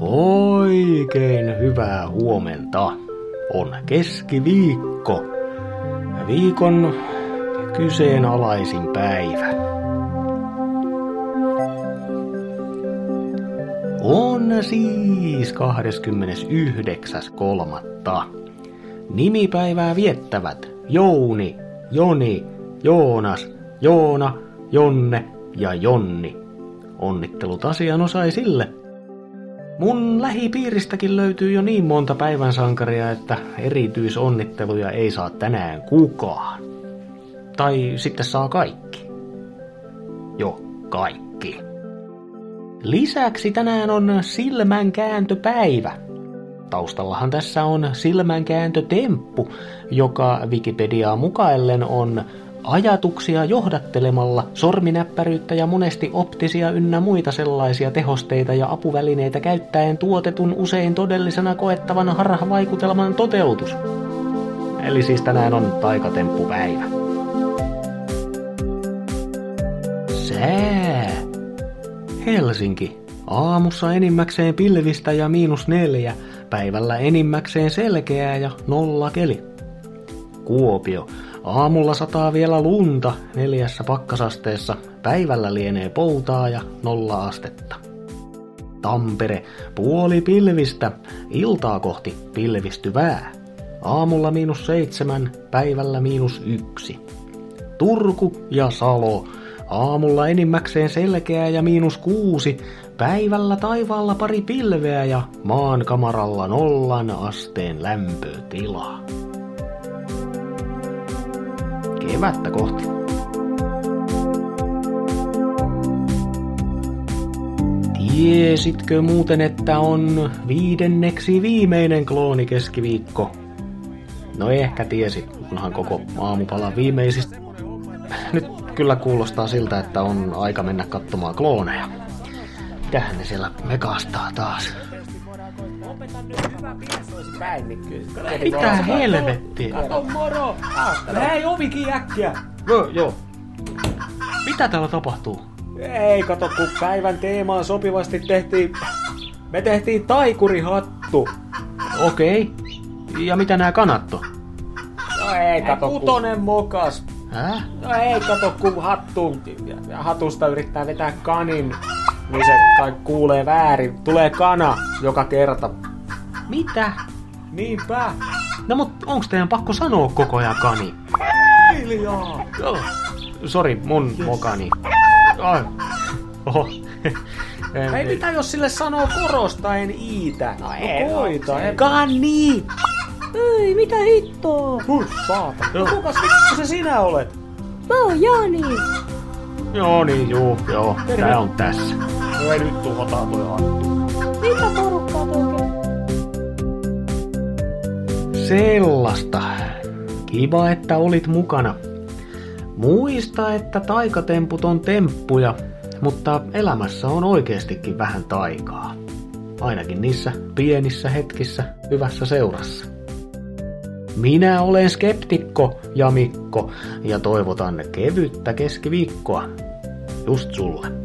Oikein hyvää huomenta. On keskiviikko. Viikon kyseenalaisin päivä. On siis 29.3. Nimipäivää viettävät Jouni, Joni, Joonas, Joona, Jonne ja Jonni. Onnittelut asianosaisille. Mun lähipiiristäkin löytyy jo niin monta päivänsankaria, että erityisonnitteluja ei saa tänään kukaan. Tai sitten saa kaikki. Jo, kaikki. Lisäksi tänään on silmänkääntöpäivä. Taustallahan tässä on silmänkääntötemppu, joka Wikipediaa mukaillen on ajatuksia johdattelemalla, sorminäppäryyttä ja monesti optisia ynnä muita sellaisia tehosteita ja apuvälineitä käyttäen tuotetun usein todellisena koettavan harhavaikutelman toteutus. Eli siis tänään on taikatemppupäivä. Sää. Helsinki. Aamussa enimmäkseen pilvistä ja miinus neljä, päivällä enimmäkseen selkeää ja nolla keli. Kuopio. Aamulla sataa vielä lunta neljässä pakkasasteessa, päivällä lienee poutaa ja nolla astetta. Tampere, puoli pilvistä, iltaa kohti pilvistyvää. Aamulla miinus seitsemän, päivällä miinus yksi. Turku ja Salo, aamulla enimmäkseen selkeää ja miinus kuusi, päivällä taivaalla pari pilveä ja maan kamaralla nollan asteen lämpötila kevättä kohti. Tiesitkö muuten, että on viidenneksi viimeinen klooni keskiviikko? No ehkä tiesit, kunhan koko aamupala viimeisistä. Nyt kyllä kuulostaa siltä, että on aika mennä katsomaan klooneja. Mitähän ne siellä mekastaa taas? Mitä helvettiä? Kato moro! Hei ovikin äkkiä! Joo, joo. Mitä täällä tapahtuu? Ei kato, kun päivän teemaan sopivasti tehtiin... Me tehtiin taikurihattu. Okei. Ja mitä nämä kanatto? No ei kato, Kutonen mokas. Hä? No ei kato, kun hattu ja hatusta yrittää vetää kanin, niin se kai kuulee väärin. Tulee kana joka kerta. Mitä? Niinpä. No mut onks teidän pakko sanoa koko ajan kani? Hiljaa. Joo. Sori, mun yes. mokani. Ai. Oho. Ei mitä jos sille sanoo korostaen iitä? No, ei koita. Ei. Kani! Ei, mitä hittoa? Hui, saata. No, kukas vittu se sinä olet? Mä oon Jani. Joo niin, juu, joo. Terve. Tää on tässä. No ei nyt tuhotaan toi hattu. Sellaista. Kiva, että olit mukana. Muista, että taikatemput on temppuja, mutta elämässä on oikeastikin vähän taikaa. Ainakin niissä pienissä hetkissä hyvässä seurassa. Minä olen skeptikko ja Mikko ja toivotan kevyttä keskiviikkoa. Just sulle.